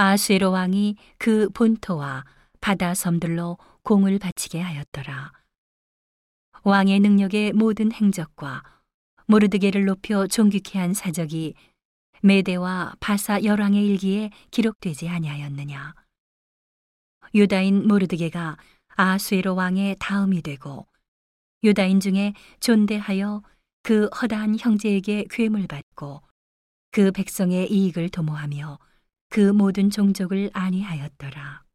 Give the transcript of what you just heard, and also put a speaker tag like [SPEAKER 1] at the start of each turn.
[SPEAKER 1] 아수에로 왕이 그 본토와 바다 섬들로 공을 바치게 하였더라. 왕의 능력의 모든 행적과 모르드게를 높여 존귀케 한 사적이 메대와 바사 열왕의 일기에 기록되지 아니하였느냐. 유다인 모르드게가 아수에로 왕의 다음이 되고 유다인 중에 존대하여 그 허다한 형제에게 괴물 받고 그 백성의 이익을 도모하며 그 모든 종족을 안위하였더라.